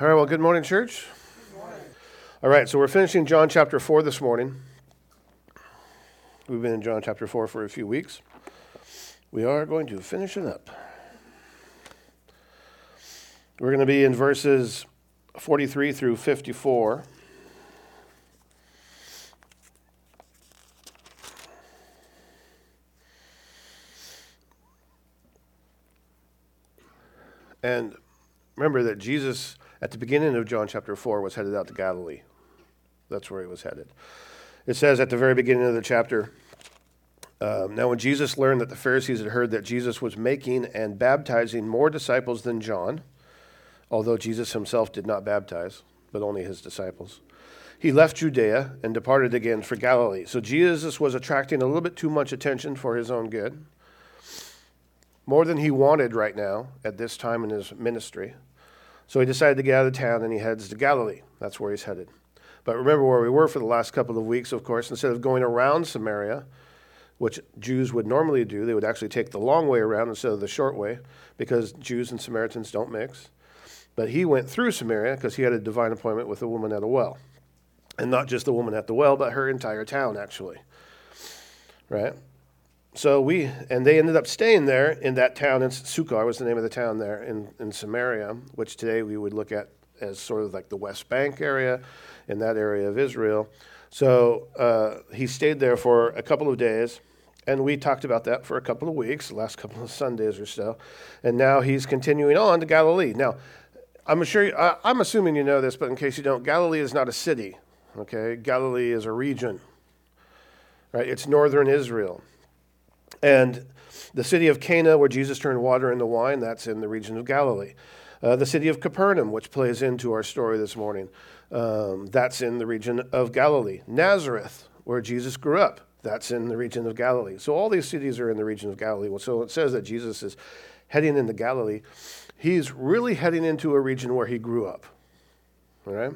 All right, well, good morning, church. All right, so we're finishing John chapter 4 this morning. We've been in John chapter 4 for a few weeks. We are going to finish it up. We're going to be in verses 43 through 54. And remember that Jesus, at the beginning of John chapter 4, was headed out to Galilee. That's where he was headed. It says at the very beginning of the chapter um, Now, when Jesus learned that the Pharisees had heard that Jesus was making and baptizing more disciples than John, although Jesus himself did not baptize, but only his disciples, he left Judea and departed again for Galilee. So Jesus was attracting a little bit too much attention for his own good more than he wanted right now at this time in his ministry. So he decided to get out of town and he heads to Galilee. That's where he's headed. But remember where we were for the last couple of weeks, of course. Instead of going around Samaria, which Jews would normally do, they would actually take the long way around instead of the short way because Jews and Samaritans don't mix. But he went through Samaria because he had a divine appointment with a woman at a well. And not just the woman at the well, but her entire town, actually. Right? So we and they ended up staying there in that town in Sychar was the name of the town there in, in Samaria, which today we would look at as sort of like the West Bank area, in that area of Israel. So uh, he stayed there for a couple of days, and we talked about that for a couple of weeks, the last couple of Sundays or so, and now he's continuing on to Galilee. Now, I'm sure you, I, I'm assuming you know this, but in case you don't, Galilee is not a city. Okay, Galilee is a region. Right, it's northern Israel. And the city of Cana, where Jesus turned water into wine, that's in the region of Galilee. Uh, the city of Capernaum, which plays into our story this morning, um, that's in the region of Galilee. Nazareth, where Jesus grew up, that's in the region of Galilee. So all these cities are in the region of Galilee. So it says that Jesus is heading into Galilee. He's really heading into a region where he grew up. All right?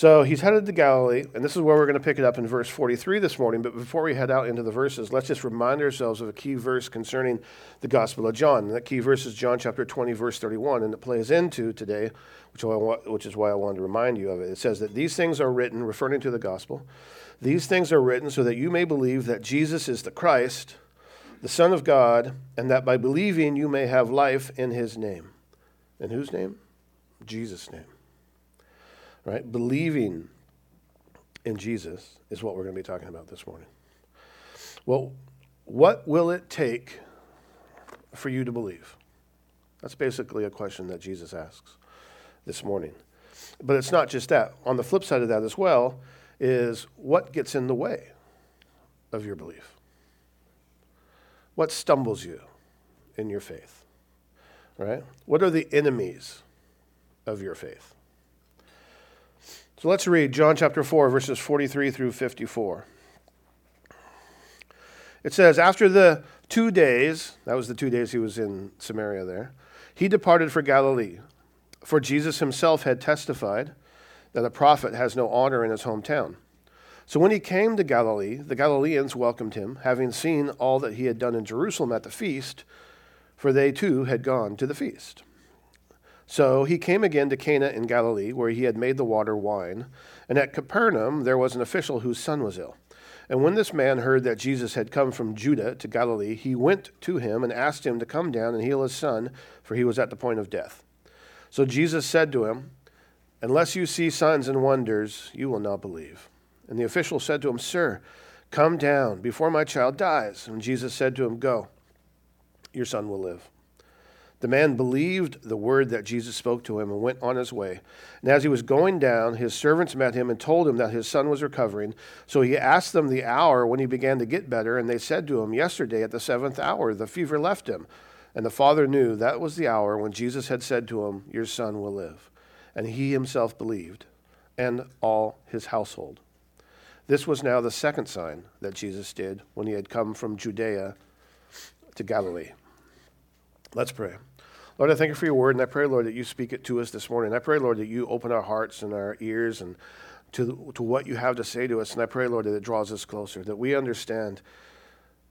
So he's headed to Galilee, and this is where we're going to pick it up in verse 43 this morning. But before we head out into the verses, let's just remind ourselves of a key verse concerning the Gospel of John. And that key verse is John chapter 20, verse 31, and it plays into today, which, which is why I wanted to remind you of it. It says that these things are written, referring to the Gospel, these things are written so that you may believe that Jesus is the Christ, the Son of God, and that by believing you may have life in his name. In whose name? Jesus' name right? Believing in Jesus is what we're going to be talking about this morning. Well, what will it take for you to believe? That's basically a question that Jesus asks this morning. But it's not just that. On the flip side of that as well is what gets in the way of your belief? What stumbles you in your faith? Right? What are the enemies of your faith? So let's read John chapter 4, verses 43 through 54. It says, After the two days, that was the two days he was in Samaria there, he departed for Galilee. For Jesus himself had testified that a prophet has no honor in his hometown. So when he came to Galilee, the Galileans welcomed him, having seen all that he had done in Jerusalem at the feast, for they too had gone to the feast. So he came again to Cana in Galilee, where he had made the water wine. And at Capernaum there was an official whose son was ill. And when this man heard that Jesus had come from Judah to Galilee, he went to him and asked him to come down and heal his son, for he was at the point of death. So Jesus said to him, Unless you see signs and wonders, you will not believe. And the official said to him, Sir, come down before my child dies. And Jesus said to him, Go, your son will live. The man believed the word that Jesus spoke to him and went on his way. And as he was going down, his servants met him and told him that his son was recovering. So he asked them the hour when he began to get better, and they said to him, Yesterday at the seventh hour, the fever left him. And the father knew that was the hour when Jesus had said to him, Your son will live. And he himself believed, and all his household. This was now the second sign that Jesus did when he had come from Judea to Galilee. Let's pray. Lord, I thank you for your word, and I pray, Lord, that you speak it to us this morning. I pray, Lord, that you open our hearts and our ears and to, to what you have to say to us. And I pray, Lord, that it draws us closer, that we understand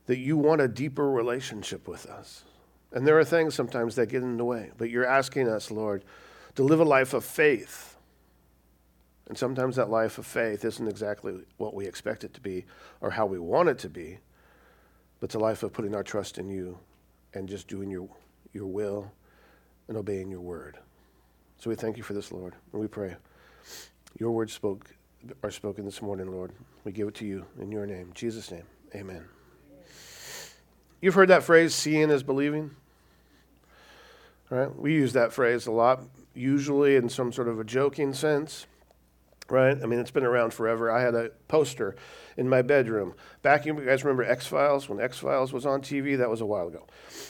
that you want a deeper relationship with us. And there are things sometimes that get in the way, but you're asking us, Lord, to live a life of faith. And sometimes that life of faith isn't exactly what we expect it to be or how we want it to be, but it's a life of putting our trust in you and just doing your, your will and obeying your word. So we thank you for this, Lord, and we pray. Your words spoke are spoken this morning, Lord. We give it to you in your name, Jesus' name. Amen. You've heard that phrase, seeing is believing. Right? We use that phrase a lot, usually in some sort of a joking sense. Right? I mean, it's been around forever. I had a poster in my bedroom. Back, you guys remember X Files? When X Files was on TV, that was a while ago.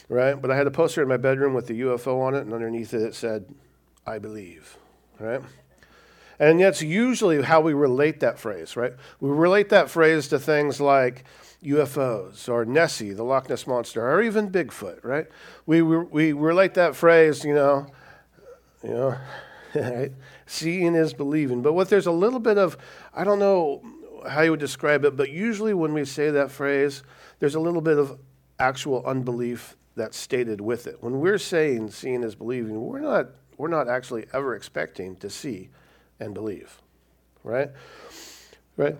Right? But I had a poster in my bedroom with the UFO on it, and underneath it, it said, I believe. Right? And that's usually how we relate that phrase, right? We relate that phrase to things like UFOs or Nessie, the Loch Ness Monster, or even Bigfoot, right? We, we, we relate that phrase, you know, you know, right? seeing is believing. But what there's a little bit of, I don't know how you would describe it, but usually when we say that phrase, there's a little bit of actual unbelief that's stated with it. When we're saying seeing is believing, we're not, we're not actually ever expecting to see and believe. Right? Right?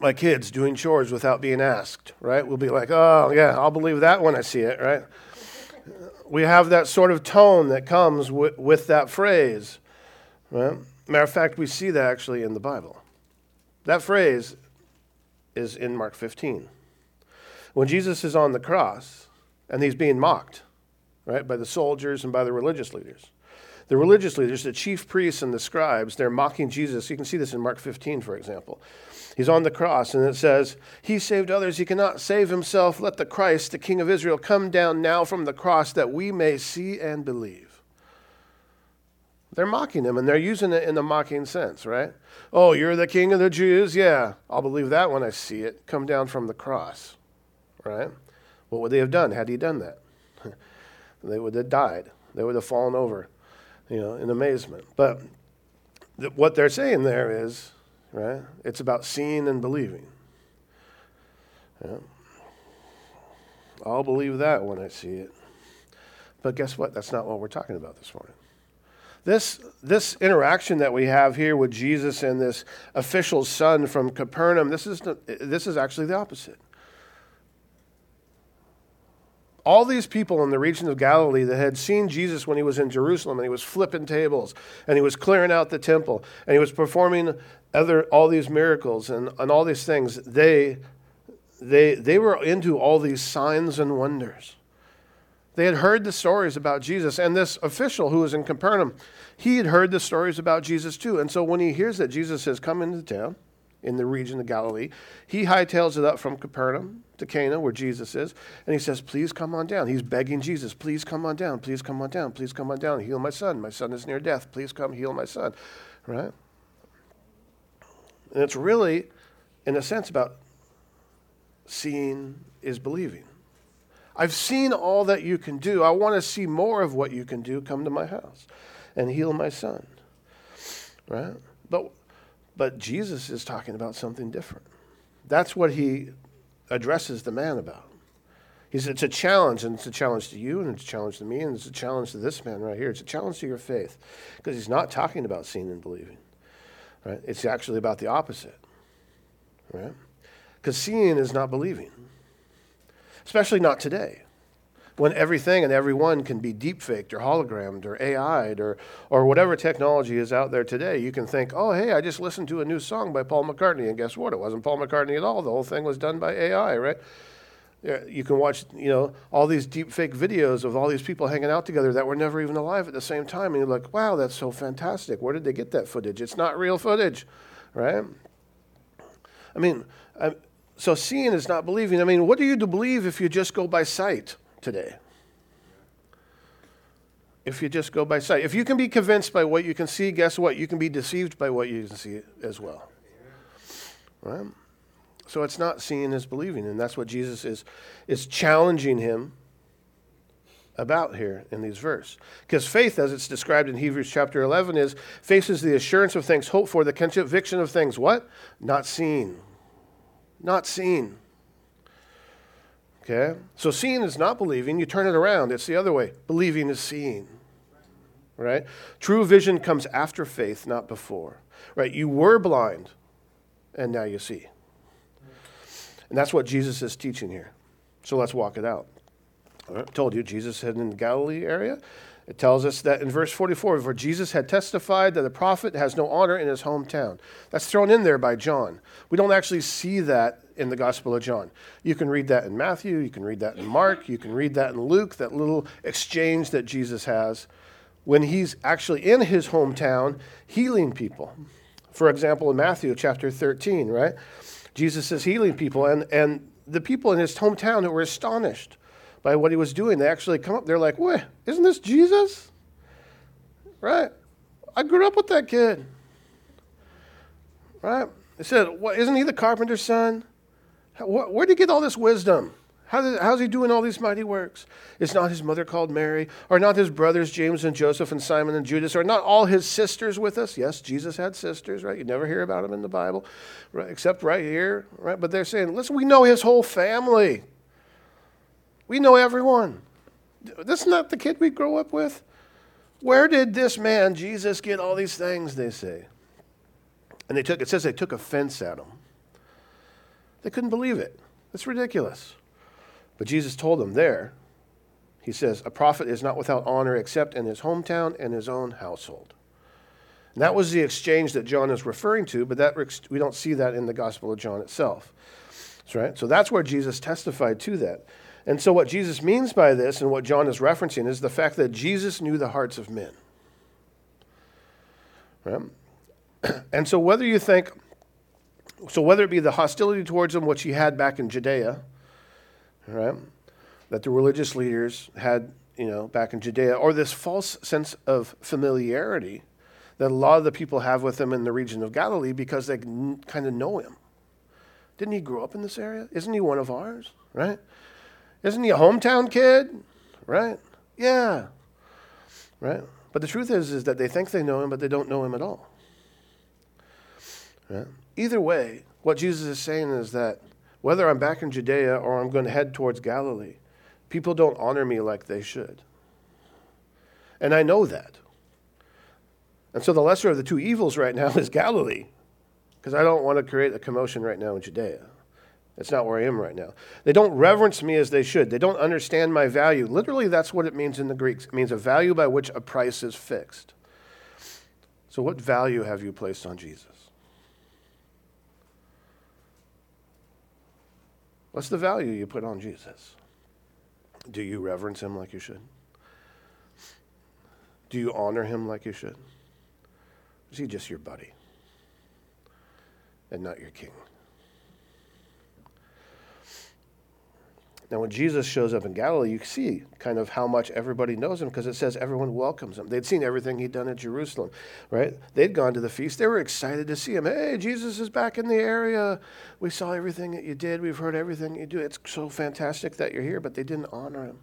My kids doing chores without being asked, right? We'll be like, oh, yeah, I'll believe that when I see it, right? We have that sort of tone that comes with, with that phrase. Right? Matter of fact, we see that actually in the Bible. That phrase is in Mark 15. When Jesus is on the cross and he's being mocked, right, by the soldiers and by the religious leaders. The religious leaders, the chief priests and the scribes, they're mocking Jesus. You can see this in Mark 15, for example. He's on the cross, and it says, He saved others, he cannot save himself. Let the Christ, the King of Israel, come down now from the cross that we may see and believe. They're mocking him, and they're using it in a mocking sense, right? Oh, you're the King of the Jews? Yeah, I'll believe that when I see it. Come down from the cross, right? What would they have done had he done that? they would have died, they would have fallen over you know, in amazement. But what they're saying there is, right, it's about seeing and believing. Yeah. I'll believe that when I see it. But guess what? That's not what we're talking about this morning. This, this interaction that we have here with Jesus and this official son from Capernaum, this is, this is actually the opposite all these people in the region of Galilee that had seen Jesus when he was in Jerusalem and he was flipping tables and he was clearing out the temple and he was performing other all these miracles and, and all these things, they, they, they were into all these signs and wonders. They had heard the stories about Jesus, and this official who was in Capernaum, he had heard the stories about Jesus too. And so when he hears that Jesus has come into town, in the region of Galilee. He hightails it up from Capernaum to Cana, where Jesus is, and he says, Please come on down. He's begging Jesus, Please come on down, please come on down, please come on down, heal my son. My son is near death. Please come heal my son. Right? And it's really, in a sense, about seeing is believing. I've seen all that you can do. I want to see more of what you can do. Come to my house and heal my son. Right? But but Jesus is talking about something different. That's what he addresses the man about. He says it's a challenge, and it's a challenge to you, and it's a challenge to me, and it's a challenge to this man right here. It's a challenge to your faith. Because he's not talking about seeing and believing. Right? It's actually about the opposite. Right? Because seeing is not believing. Especially not today when everything and everyone can be deepfaked or hologrammed or AI'd or, or whatever technology is out there today, you can think, oh, hey, I just listened to a new song by Paul McCartney, and guess what? It wasn't Paul McCartney at all. The whole thing was done by AI, right? You can watch, you know, all these deepfake videos of all these people hanging out together that were never even alive at the same time, and you're like, wow, that's so fantastic. Where did they get that footage? It's not real footage, right? I mean, I, so seeing is not believing. I mean, what do you to believe if you just go by sight? Today. If you just go by sight. If you can be convinced by what you can see, guess what? You can be deceived by what you can see as well. Right? So it's not seeing as believing, and that's what Jesus is, is challenging him about here in these verses. Because faith, as it's described in Hebrews chapter 11, is is the assurance of things hoped for, the conviction of things what? Not seen. Not seen. Okay? So seeing is not believing. You turn it around, it's the other way. Believing is seeing. right? True vision comes after faith, not before, right? You were blind, and now you see. And that's what Jesus is teaching here. So let's walk it out. I told you, Jesus said in the Galilee area. It tells us that in verse 44, for Jesus had testified that a prophet has no honor in his hometown. That's thrown in there by John. We don't actually see that in the Gospel of John. You can read that in Matthew, you can read that in Mark, you can read that in Luke, that little exchange that Jesus has when he's actually in his hometown healing people. For example, in Matthew chapter 13, right? Jesus is healing people, and, and the people in his hometown were astonished by what he was doing. They actually come up, they're like, Wait, isn't this Jesus? Right? I grew up with that kid. Right? They said, what, Isn't he the carpenter's son? Where did he get all this wisdom? How did, how's he doing all these mighty works? Is not his mother called Mary? Are not his brothers James and Joseph and Simon and Judas? Are not all his sisters with us? Yes, Jesus had sisters, right? You never hear about them in the Bible, right? except right here, right? But they're saying, listen, we know his whole family. We know everyone. This is not the kid we grow up with. Where did this man, Jesus, get all these things, they say? And they took, it says they took offense at him. They couldn't believe it. It's ridiculous. But Jesus told them there, he says, a prophet is not without honor except in his hometown and his own household. And that was the exchange that John is referring to, but that we don't see that in the Gospel of John itself. That's right. So that's where Jesus testified to that. And so what Jesus means by this and what John is referencing is the fact that Jesus knew the hearts of men. Right? And so whether you think so whether it be the hostility towards him which he had back in Judea, right? That the religious leaders had, you know, back in Judea, or this false sense of familiarity that a lot of the people have with him in the region of Galilee because they kind of know him. Didn't he grow up in this area? Isn't he one of ours, right? Isn't he a hometown kid, right? Yeah, right? But the truth is, is that they think they know him, but they don't know him at all. Right? Either way, what Jesus is saying is that whether I'm back in Judea or I'm going to head towards Galilee, people don't honor me like they should. And I know that. And so the lesser of the two evils right now is Galilee, because I don't want to create a commotion right now in Judea. It's not where I am right now. They don't reverence me as they should. They don't understand my value. Literally, that's what it means in the Greeks. It means a value by which a price is fixed. So, what value have you placed on Jesus? What's the value you put on Jesus? Do you reverence him like you should? Do you honor him like you should? Is he just your buddy and not your king? Now, when Jesus shows up in Galilee, you see kind of how much everybody knows him because it says everyone welcomes him. They'd seen everything he'd done at Jerusalem, right? They'd gone to the feast. They were excited to see him. Hey, Jesus is back in the area. We saw everything that you did. We've heard everything you do. It's so fantastic that you're here, but they didn't honor him.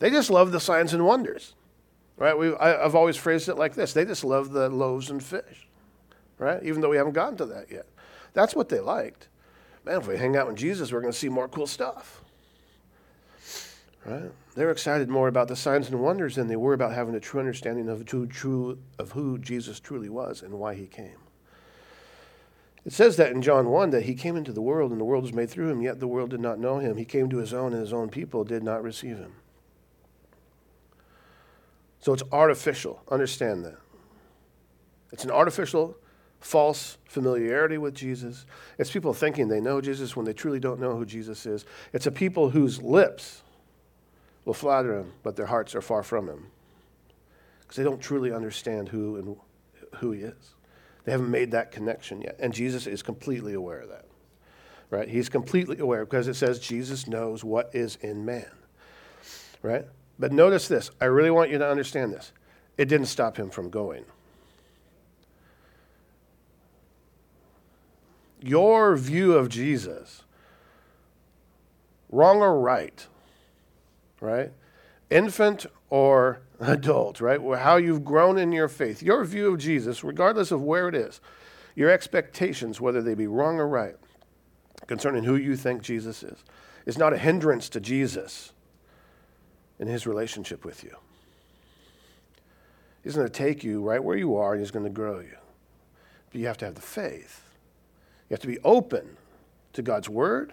They just love the signs and wonders, right? We, I, I've always phrased it like this they just love the loaves and fish, right? Even though we haven't gotten to that yet. That's what they liked man, if we hang out with Jesus, we're going to see more cool stuff. Right? They're excited more about the signs and wonders than they were about having a true understanding of, true, true, of who Jesus truly was and why he came. It says that in John 1 that he came into the world and the world was made through him, yet the world did not know him. He came to his own and his own people did not receive him. So it's artificial. Understand that. It's an artificial false familiarity with Jesus. It's people thinking they know Jesus when they truly don't know who Jesus is. It's a people whose lips will flatter him, but their hearts are far from him because they don't truly understand who and who he is. They haven't made that connection yet. And Jesus is completely aware of that. Right? He's completely aware because it says Jesus knows what is in man. Right? But notice this. I really want you to understand this. It didn't stop him from going. Your view of Jesus, wrong or right, right? Infant or adult, right? How you've grown in your faith, your view of Jesus, regardless of where it is, your expectations, whether they be wrong or right, concerning who you think Jesus is, is not a hindrance to Jesus in his relationship with you. He's going to take you right where you are and he's going to grow you. But you have to have the faith. You have to be open to God's word,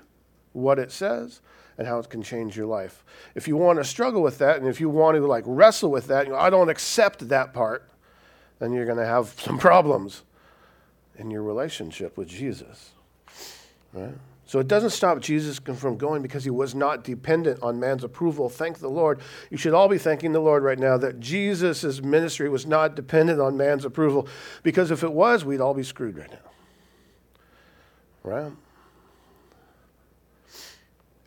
what it says, and how it can change your life. If you want to struggle with that and if you want to like wrestle with that, you know, I don't accept that part, then you're going to have some problems in your relationship with Jesus. Right? So it doesn't stop Jesus from going because he was not dependent on man's approval. Thank the Lord. You should all be thanking the Lord right now that Jesus' ministry was not dependent on man's approval because if it was, we'd all be screwed right now. Right?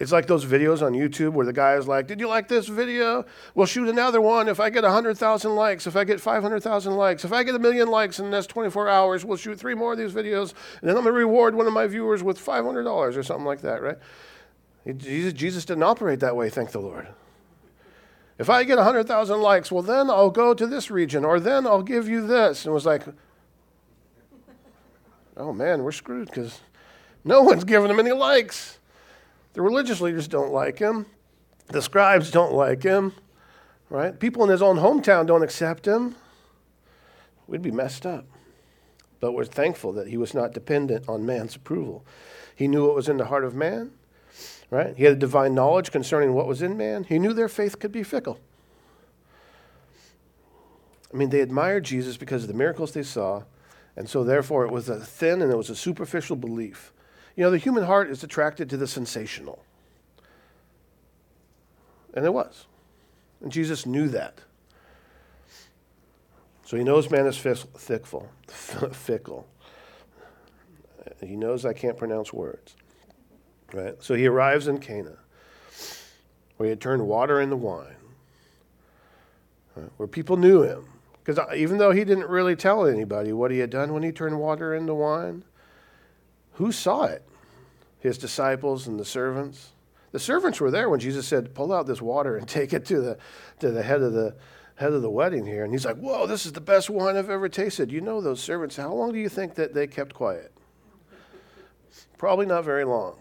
It's like those videos on YouTube where the guy is like, Did you like this video? We'll shoot another one if I get 100,000 likes, if I get 500,000 likes, if I get a million likes in the next 24 hours, we'll shoot three more of these videos, and then I'm going to reward one of my viewers with $500 or something like that, right? Jesus, Jesus didn't operate that way, thank the Lord. If I get 100,000 likes, well, then I'll go to this region, or then I'll give you this. And it was like, oh man, we're screwed because no one's giving him any likes. The religious leaders don't like him. The scribes don't like him, right? People in his own hometown don't accept him. We'd be messed up. But we're thankful that he was not dependent on man's approval. He knew what was in the heart of man, right? He had a divine knowledge concerning what was in man. He knew their faith could be fickle. I mean, they admired Jesus because of the miracles they saw, and so therefore it was a thin and it was a superficial belief. You know, the human heart is attracted to the sensational. And it was. And Jesus knew that. So he knows man is fickle. fickle. He knows I can't pronounce words. Right? So he arrives in Cana, where he had turned water into wine, right? where people knew him. Because uh, even though he didn't really tell anybody what he had done when he turned water into wine, who saw it? His disciples and the servants. The servants were there when Jesus said, "Pull out this water and take it to the to the head of the head of the wedding here." And he's like, "Whoa, this is the best wine I've ever tasted." You know those servants. How long do you think that they kept quiet? Probably not very long.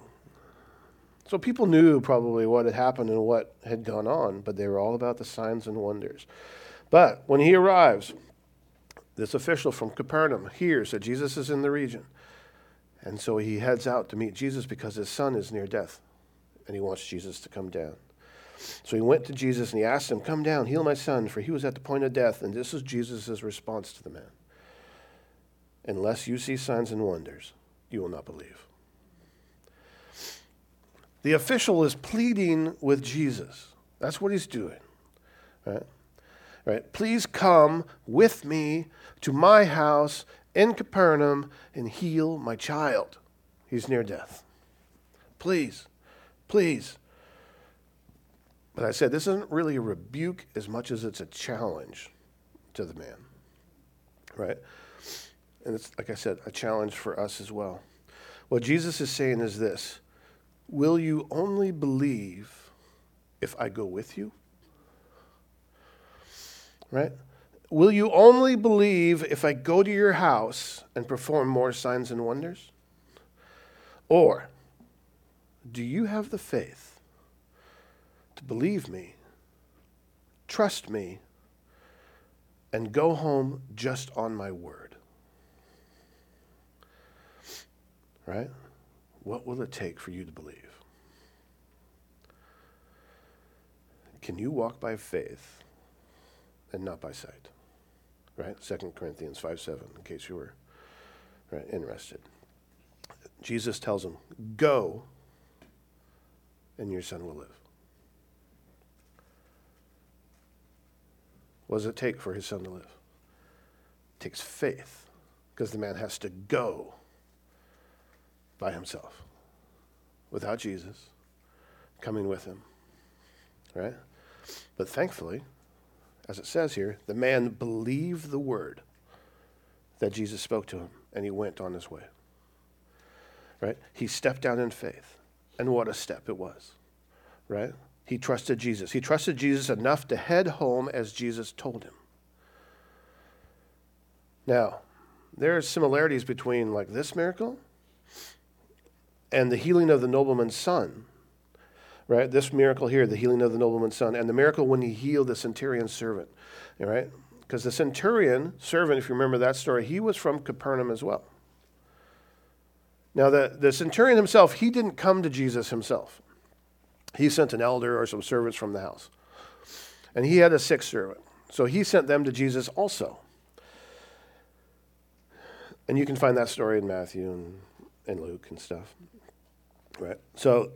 So people knew probably what had happened and what had gone on, but they were all about the signs and wonders. But when he arrives, this official from Capernaum hears that Jesus is in the region. And so he heads out to meet Jesus because his son is near death and he wants Jesus to come down. So he went to Jesus and he asked him, Come down, heal my son, for he was at the point of death. And this is Jesus' response to the man Unless you see signs and wonders, you will not believe. The official is pleading with Jesus. That's what he's doing. Right? Right? Please come with me to my house in Capernaum and heal my child. He's near death. Please, please. But I said, this isn't really a rebuke as much as it's a challenge to the man. Right? And it's, like I said, a challenge for us as well. What Jesus is saying is this Will you only believe if I go with you? Right? Will you only believe if I go to your house and perform more signs and wonders? Or do you have the faith to believe me, trust me, and go home just on my word? Right? What will it take for you to believe? Can you walk by faith and not by sight? Right? 2 Corinthians 5 7, in case you were right, interested. Jesus tells him, Go, and your son will live. What does it take for his son to live? It takes faith, because the man has to go by himself without Jesus coming with him. Right? But thankfully, as it says here, the man believed the word that Jesus spoke to him, and he went on his way. Right? He stepped out in faith. And what a step it was. Right? He trusted Jesus. He trusted Jesus enough to head home as Jesus told him. Now, there are similarities between like this miracle and the healing of the nobleman's son right? This miracle here, the healing of the nobleman's son, and the miracle when he healed the centurion's servant, all right? Because the centurion servant, if you remember that story, he was from Capernaum as well. Now, the, the centurion himself, he didn't come to Jesus himself. He sent an elder or some servants from the house. And he had a sick servant. So he sent them to Jesus also. And you can find that story in Matthew and, and Luke and stuff. Right? So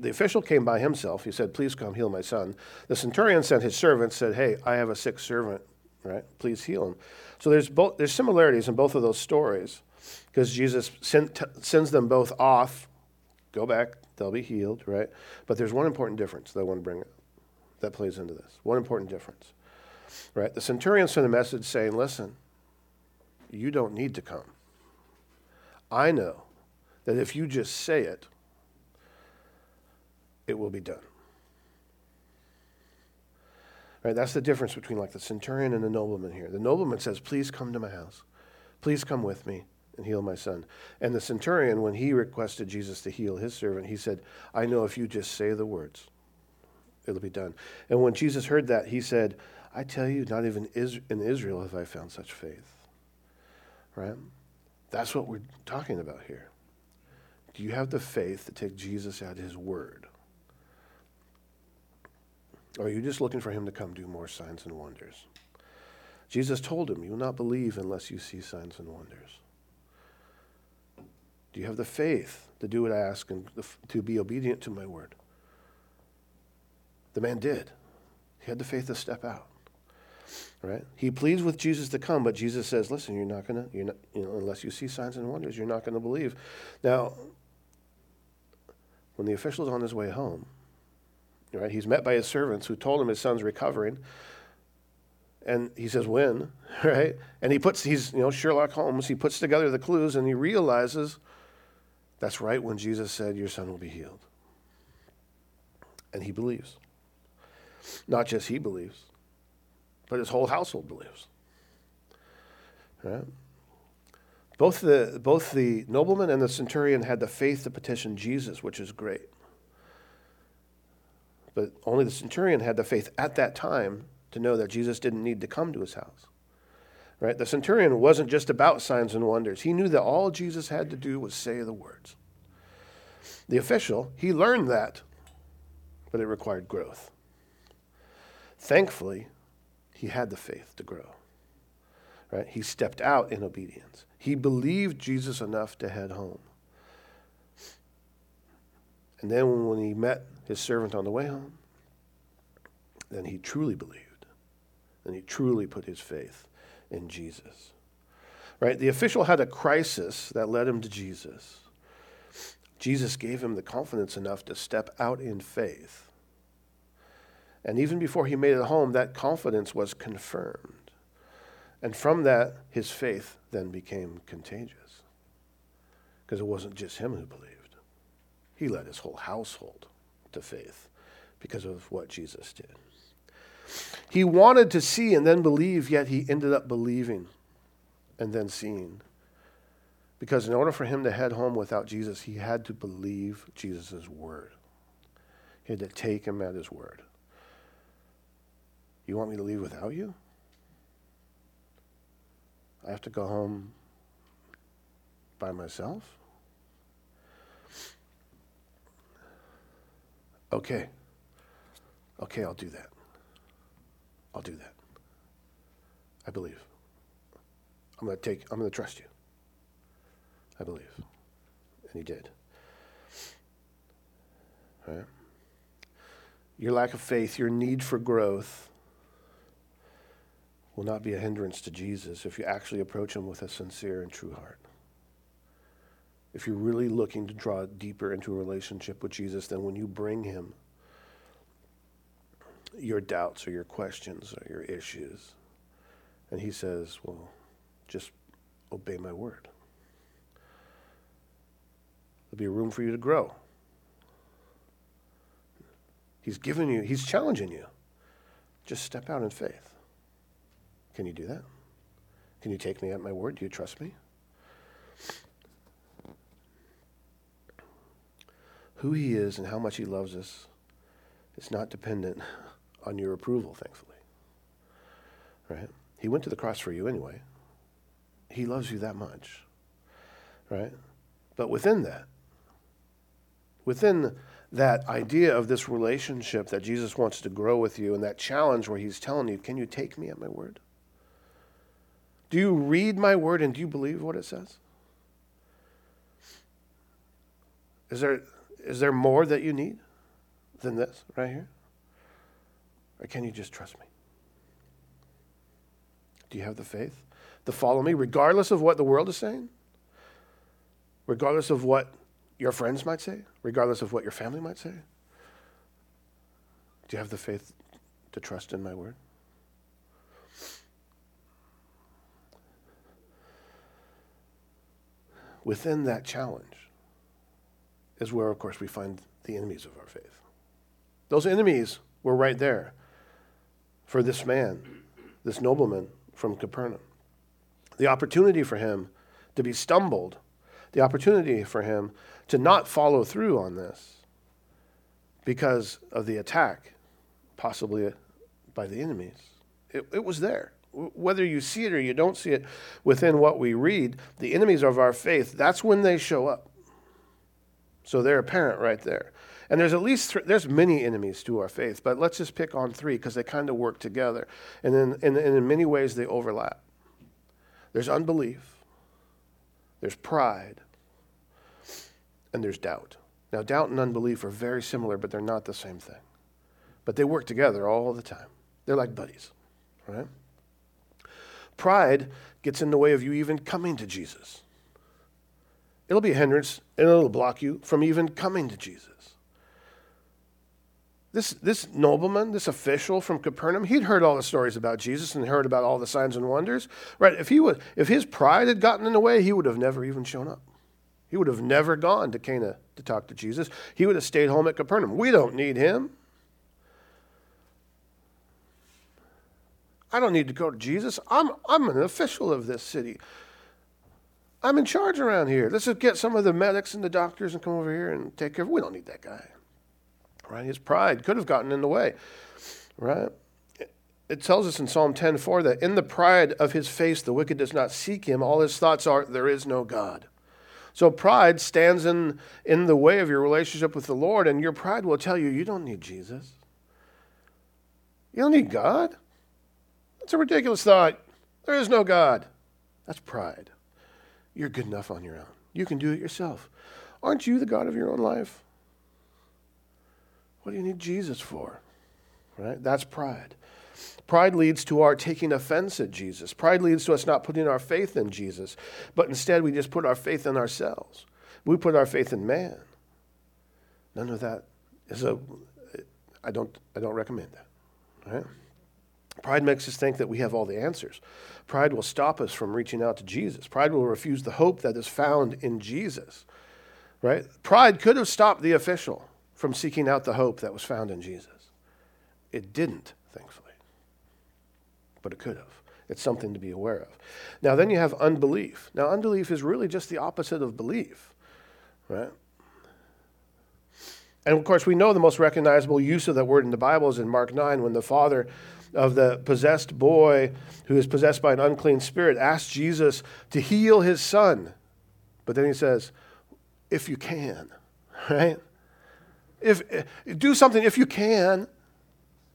the official came by himself. He said, Please come heal my son. The centurion sent his servant, said, Hey, I have a sick servant, right? Please heal him. So there's, both, there's similarities in both of those stories because Jesus send, t- sends them both off. Go back, they'll be healed, right? But there's one important difference that I want to bring up that plays into this. One important difference, right? The centurion sent a message saying, Listen, you don't need to come. I know that if you just say it, it will be done. Right? That's the difference between like the centurion and the nobleman here. The nobleman says, Please come to my house. Please come with me and heal my son. And the centurion, when he requested Jesus to heal his servant, he said, I know if you just say the words, it'll be done. And when Jesus heard that, he said, I tell you, not even in Israel have I found such faith. Right? That's what we're talking about here. Do you have the faith to take Jesus at his word? Or are you just looking for him to come do more signs and wonders? Jesus told him, You will not believe unless you see signs and wonders. Do you have the faith to do what I ask and to be obedient to my word? The man did. He had the faith to step out. Right? He pleads with Jesus to come, but Jesus says, "Listen, you're not gonna, you know, unless you see signs and wonders, you're not gonna believe." Now, when the official's on his way home, right? He's met by his servants who told him his son's recovering, and he says, "When?" Right? And he puts, he's you know Sherlock Holmes. He puts together the clues, and he realizes that's right when Jesus said, "Your son will be healed," and he believes. Not just he believes, but his whole household believes. Right? Both the, both the nobleman and the centurion had the faith to petition Jesus, which is great. But only the centurion had the faith at that time to know that Jesus didn't need to come to his house. Right? The centurion wasn't just about signs and wonders. He knew that all Jesus had to do was say the words. The official, he learned that, but it required growth. Thankfully, he had the faith to grow. Right? He stepped out in obedience. He believed Jesus enough to head home. And then when he met his servant on the way home, then he truly believed. And he truly put his faith in Jesus. Right? The official had a crisis that led him to Jesus. Jesus gave him the confidence enough to step out in faith and even before he made it home, that confidence was confirmed. And from that, his faith then became contagious. Because it wasn't just him who believed, he led his whole household to faith because of what Jesus did. He wanted to see and then believe, yet he ended up believing and then seeing. Because in order for him to head home without Jesus, he had to believe Jesus' word. He had to take him at his word. You want me to leave without you? I have to go home by myself? Okay. Okay, I'll do that. I'll do that. I believe. I'm going to take, I'm going to trust you. I believe. And he did. Right? Your lack of faith, your need for growth, will not be a hindrance to Jesus if you actually approach him with a sincere and true heart. If you're really looking to draw deeper into a relationship with Jesus, then when you bring him your doubts or your questions or your issues, and he says, Well, just obey my word, there'll be room for you to grow. He's giving you, he's challenging you. Just step out in faith. Can you do that? Can you take me at my word? Do you trust me? Who he is and how much he loves us is not dependent on your approval, thankfully. Right? He went to the cross for you anyway. He loves you that much, right? But within that, within that idea of this relationship that Jesus wants to grow with you and that challenge where he's telling you, can you take me at my word? Do you read my word and do you believe what it says? Is there, is there more that you need than this right here? Or can you just trust me? Do you have the faith to follow me regardless of what the world is saying? Regardless of what your friends might say? Regardless of what your family might say? Do you have the faith to trust in my word? Within that challenge is where, of course, we find the enemies of our faith. Those enemies were right there for this man, this nobleman from Capernaum. The opportunity for him to be stumbled, the opportunity for him to not follow through on this because of the attack, possibly by the enemies. It, it was there. Whether you see it or you don't see it within what we read, the enemies of our faith, that's when they show up. So they're apparent right there. And there's at least th- there's many enemies to our faith, but let's just pick on three because they kind of work together, and in, and, and in many ways they overlap. There's unbelief, there's pride, and there's doubt. Now, doubt and unbelief are very similar, but they're not the same thing. But they work together all the time. They're like buddies, right? Pride gets in the way of you even coming to Jesus. It'll be a hindrance and it'll block you from even coming to Jesus. This, this nobleman, this official from Capernaum, he'd heard all the stories about Jesus and heard about all the signs and wonders. Right? If, he would, if his pride had gotten in the way, he would have never even shown up. He would have never gone to Cana to talk to Jesus. He would have stayed home at Capernaum. We don't need him. I don't need to go to Jesus. I'm, I'm an official of this city. I'm in charge around here. Let's just get some of the medics and the doctors and come over here and take care of. We don't need that guy. Right? His pride could have gotten in the way. Right? It tells us in Psalm 10:4 that in the pride of his face the wicked does not seek him. All his thoughts are there is no God. So pride stands in, in the way of your relationship with the Lord, and your pride will tell you you don't need Jesus. You don't need God. That's a ridiculous thought. There is no God. That's pride. You're good enough on your own. You can do it yourself. Aren't you the God of your own life? What do you need Jesus for? Right? That's pride. Pride leads to our taking offense at Jesus. Pride leads to us not putting our faith in Jesus, but instead we just put our faith in ourselves. We put our faith in man. None of that is a. I don't. I don't recommend that. Right? Pride makes us think that we have all the answers. Pride will stop us from reaching out to Jesus. Pride will refuse the hope that is found in Jesus. Right? Pride could have stopped the official from seeking out the hope that was found in Jesus. It didn't, thankfully but it could have. It's something to be aware of. Now, then you have unbelief. Now, unbelief is really just the opposite of belief, right? And of course, we know the most recognizable use of that word in the Bible is in Mark 9 when the father of the possessed boy who is possessed by an unclean spirit asks Jesus to heal his son. But then he says, if you can, right? If, do something if you can.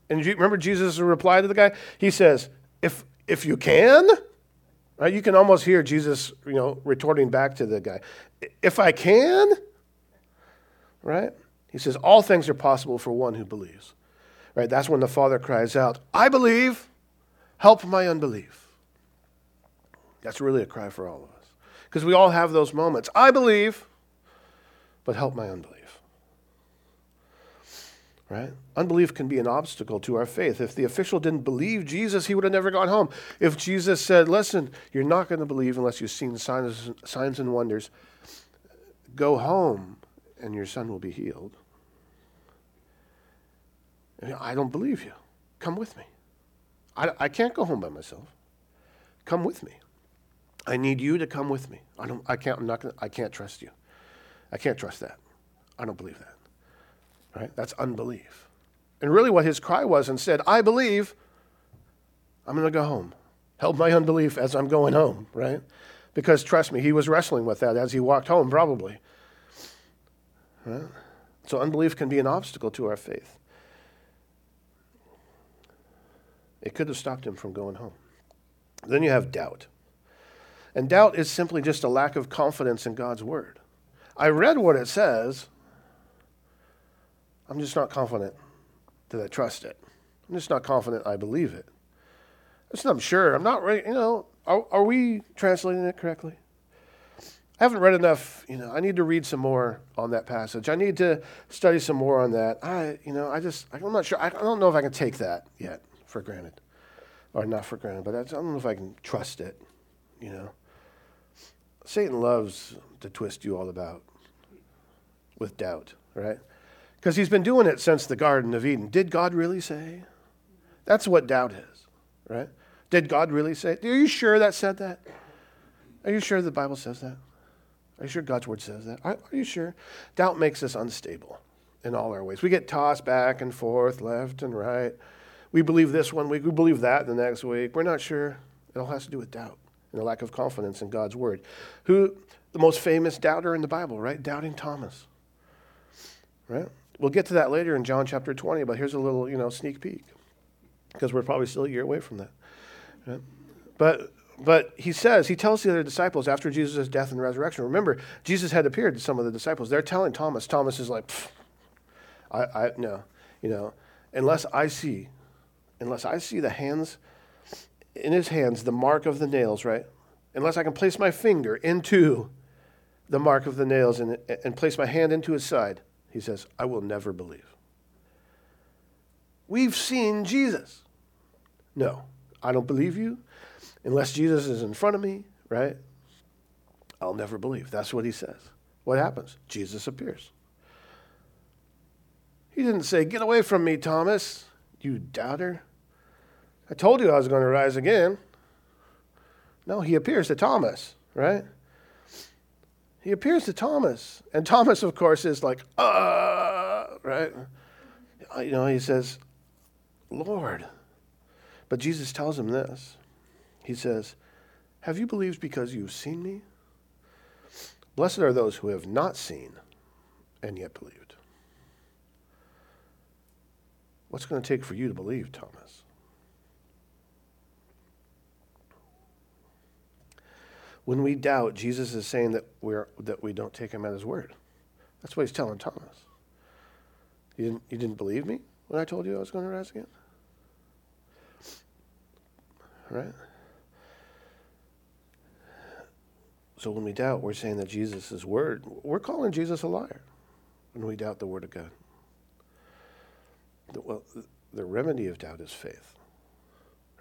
And you remember Jesus' reply to the guy? He says, if, if you can, right, you can almost hear Jesus, you know, retorting back to the guy, if I can, right? He says, all things are possible for one who believes. Right? That's when the Father cries out, I believe, help my unbelief. That's really a cry for all of us. Because we all have those moments. I believe, but help my unbelief right? Unbelief can be an obstacle to our faith. If the official didn't believe Jesus, he would have never gone home. If Jesus said, Listen, you're not going to believe unless you've seen signs, signs and wonders, go home and your son will be healed. I don't believe you. Come with me. I, I can't go home by myself. Come with me. I need you to come with me. I don't. I can't. I'm not. Gonna, I can't trust you. I can't trust that. I don't believe that. Right? That's unbelief. And really, what his cry was and said, I believe, I'm going to go home. held my unbelief as I'm going home, right? Because trust me, he was wrestling with that as he walked home, probably. Right? So unbelief can be an obstacle to our faith. It could have stopped him from going home. Then you have doubt. And doubt is simply just a lack of confidence in God's word. I read what it says. I'm just not confident that I trust it. I'm just not confident I believe it. It's not, I'm sure. I'm not ready. You know, are, are we translating it correctly? I haven't read enough. You know, I need to read some more on that passage. I need to study some more on that. I, you know, I just, I'm not sure. I don't know if I can take that yet for granted, or not for granted, but I don't know if I can trust it. You know, Satan loves to twist you all about with doubt, right? Because he's been doing it since the Garden of Eden. Did God really say? That's what doubt is, right? Did God really say? Are you sure that said that? Are you sure the Bible says that? Are you sure God's word says that? Are, are you sure? Doubt makes us unstable in all our ways. We get tossed back and forth, left and right. We believe this one week, we believe that the next week. We're not sure. It all has to do with doubt and a lack of confidence in God's word. Who, the most famous doubter in the Bible, right? Doubting Thomas. Right? We'll get to that later in John chapter 20, but here's a little, you know, sneak peek because we're probably still a year away from that. Right? But but he says, he tells the other disciples after Jesus' death and resurrection. Remember, Jesus had appeared to some of the disciples. They're telling Thomas. Thomas is like, I, I no, you know, unless I see, unless I see the hands in his hands, the mark of the nails, right? Unless I can place my finger into the mark of the nails and, and place my hand into his side, he says, I will never believe. We've seen Jesus. No, I don't believe you. Unless Jesus is in front of me, right? I'll never believe. That's what he says. What happens? Jesus appears. He didn't say, Get away from me, Thomas, you doubter. I told you I was going to rise again. No, he appears to Thomas, right? He appears to Thomas. And Thomas, of course, is like, uh, right? You know, he says, Lord. But Jesus tells him this he says, Have you believed because you've seen me? Blessed are those who have not seen and yet believed. What's going to take for you to believe, Thomas? When we doubt, Jesus is saying that, we're, that we don't take him at his word. That's what he's telling Thomas. You didn't, you didn't believe me when I told you I was going to rise again? Right? So when we doubt, we're saying that Jesus' is word, we're calling Jesus a liar when we doubt the word of God. The, well, the remedy of doubt is faith,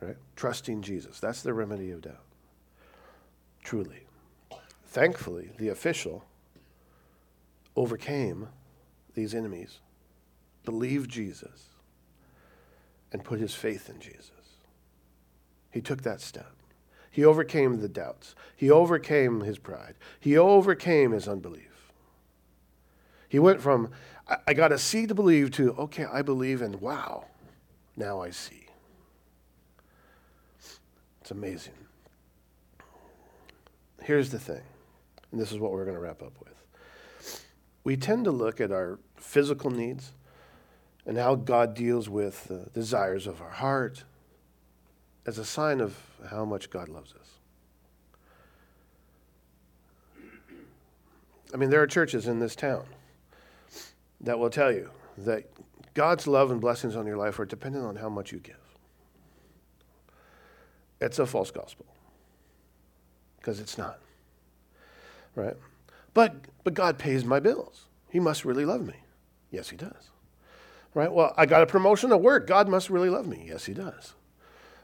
right? Trusting Jesus. That's the remedy of doubt. Truly. Thankfully, the official overcame these enemies, believed Jesus, and put his faith in Jesus. He took that step. He overcame the doubts. He overcame his pride. He overcame his unbelief. He went from, I, I got to see to believe, to, okay, I believe, and wow, now I see. It's amazing. Here's the thing, and this is what we're going to wrap up with. We tend to look at our physical needs and how God deals with the desires of our heart as a sign of how much God loves us. I mean, there are churches in this town that will tell you that God's love and blessings on your life are dependent on how much you give. It's a false gospel because it's not. Right? But but God pays my bills. He must really love me. Yes, he does. Right? Well, I got a promotion at work. God must really love me. Yes, he does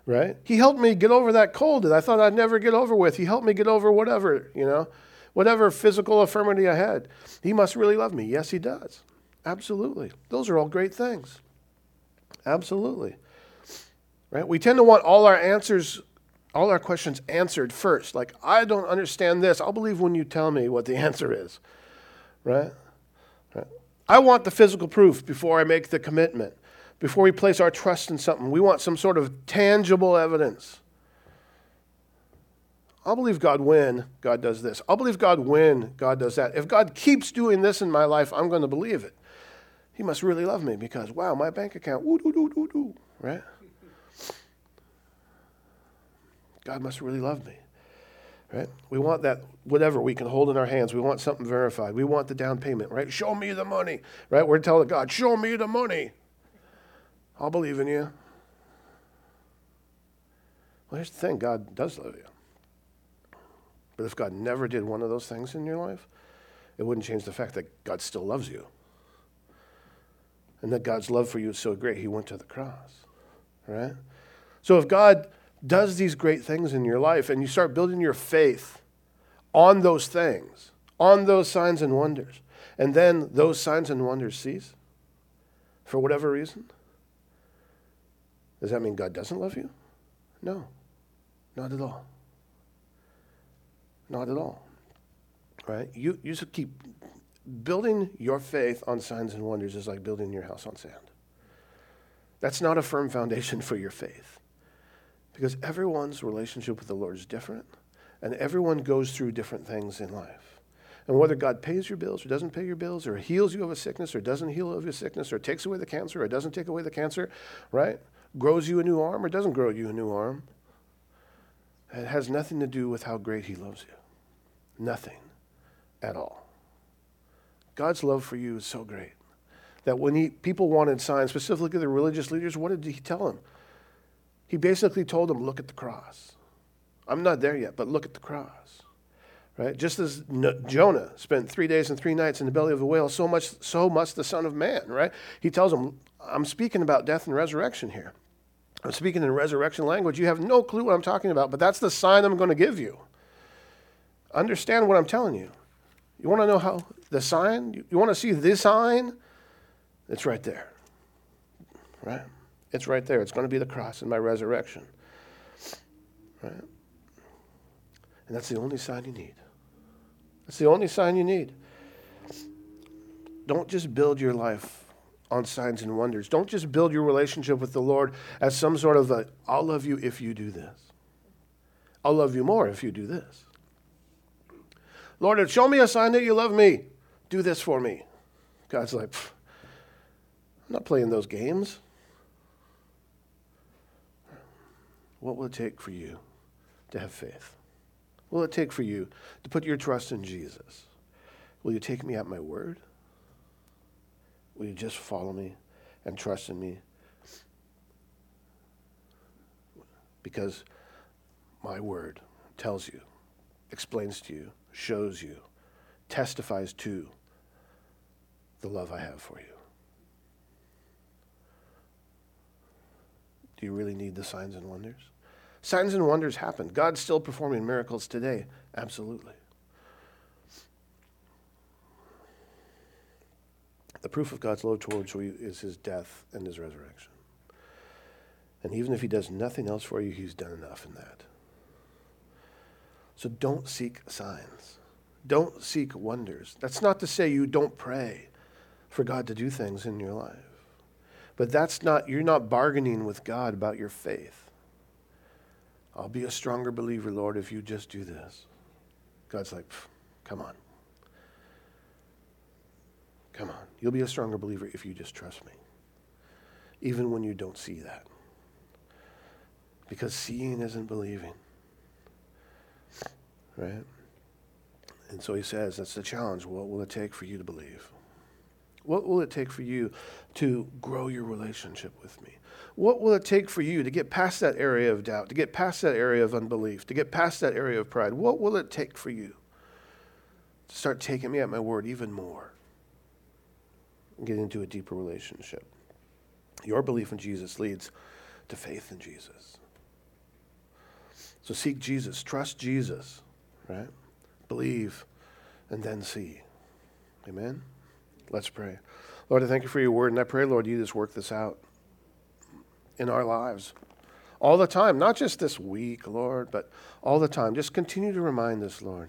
right? He helped me get over that cold that I thought I'd never get over with. He helped me get over whatever, you know, whatever physical infirmity I had. He must really love me. Yes, he does. Absolutely. Those are all great things. Absolutely. Right? We tend to want all our answers, all our questions answered first. Like, I don't understand this. I'll believe when you tell me what the answer is. Right? right? I want the physical proof before I make the commitment before we place our trust in something. We want some sort of tangible evidence. I'll believe God when God does this. I'll believe God when God does that. If God keeps doing this in my life, I'm going to believe it. He must really love me because, wow, my bank account, woo, doo, doo, doo, doo, right? God must really love me. Right? We want that whatever we can hold in our hands. We want something verified. We want the down payment, right? Show me the money. Right? We're telling God, show me the money. I'll believe in you. Well, here's the thing God does love you. But if God never did one of those things in your life, it wouldn't change the fact that God still loves you. And that God's love for you is so great, He went to the cross. Right? So if God does these great things in your life and you start building your faith on those things, on those signs and wonders, and then those signs and wonders cease for whatever reason, does that mean God doesn't love you? No, not at all. Not at all. Right? You, you just keep building your faith on signs and wonders is like building your house on sand. That's not a firm foundation for your faith. Because everyone's relationship with the Lord is different, and everyone goes through different things in life. And whether God pays your bills or doesn't pay your bills, or heals you of a sickness or doesn't heal of your sickness, or takes away the cancer or doesn't take away the cancer, right? Grows you a new arm or doesn't grow you a new arm, it has nothing to do with how great He loves you. Nothing at all. God's love for you is so great that when he, people wanted signs, specifically the religious leaders, what did He tell them? He basically told them, look at the cross. I'm not there yet, but look at the cross. Right? Just as Jonah spent three days and three nights in the belly of the whale, so much so must the Son of Man, right? He tells them, I'm speaking about death and resurrection here. I'm speaking in resurrection language. You have no clue what I'm talking about, but that's the sign I'm going to give you. Understand what I'm telling you. You want to know how the sign? You want to see the sign? It's right there. Right? It's right there. It's going to be the cross and my resurrection. Right? And that's the only sign you need. That's the only sign you need. Don't just build your life on signs and wonders. Don't just build your relationship with the Lord as some sort of a, I'll love you if you do this. I'll love you more if you do this. Lord, show me a sign that you love me. Do this for me. God's like, I'm not playing those games. What will it take for you to have faith? What will it take for you to put your trust in Jesus? Will you take me at my word? Will you just follow me and trust in me? Because my word tells you, explains to you, shows you, testifies to the love I have for you. Do you really need the signs and wonders? Signs and wonders happen. God's still performing miracles today. Absolutely. The proof of God's love towards you is his death and his resurrection. And even if he does nothing else for you, he's done enough in that. So don't seek signs. Don't seek wonders. That's not to say you don't pray for God to do things in your life. But that's not, you're not bargaining with God about your faith. I'll be a stronger believer, Lord, if you just do this. God's like, come on. Come on. You'll be a stronger believer if you just trust me, even when you don't see that. Because seeing isn't believing. Right? And so he says, that's the challenge. What will it take for you to believe? What will it take for you to grow your relationship with me? What will it take for you to get past that area of doubt, to get past that area of unbelief, to get past that area of pride? What will it take for you to start taking me at my word even more and get into a deeper relationship? Your belief in Jesus leads to faith in Jesus. So seek Jesus, trust Jesus, right? Believe, and then see. Amen? Let's pray. Lord, I thank you for your word, and I pray, Lord, you just work this out in our lives all the time, not just this week, Lord, but all the time. Just continue to remind us, Lord,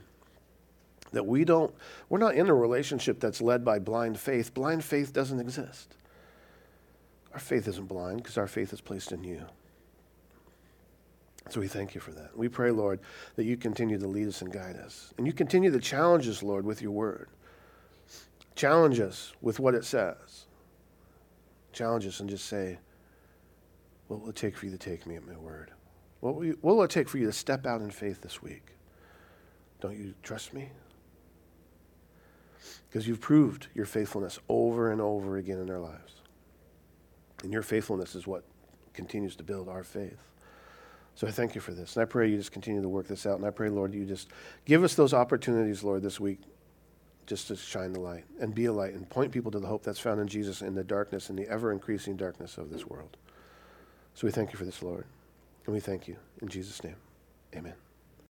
that we don't, we're not in a relationship that's led by blind faith. Blind faith doesn't exist. Our faith isn't blind because our faith is placed in you. So we thank you for that. We pray, Lord, that you continue to lead us and guide us. And you continue to challenge us, Lord, with your word. Challenge us with what it says. Challenge us and just say, what will it take for you to take me at my word? What will, you, what will it take for you to step out in faith this week? Don't you trust me? Because you've proved your faithfulness over and over again in our lives. And your faithfulness is what continues to build our faith. So I thank you for this. And I pray you just continue to work this out. And I pray, Lord, you just give us those opportunities, Lord, this week just to shine the light and be a light and point people to the hope that's found in Jesus in the darkness, in the ever increasing darkness of this world. So we thank you for this, Lord. And we thank you. In Jesus' name, amen.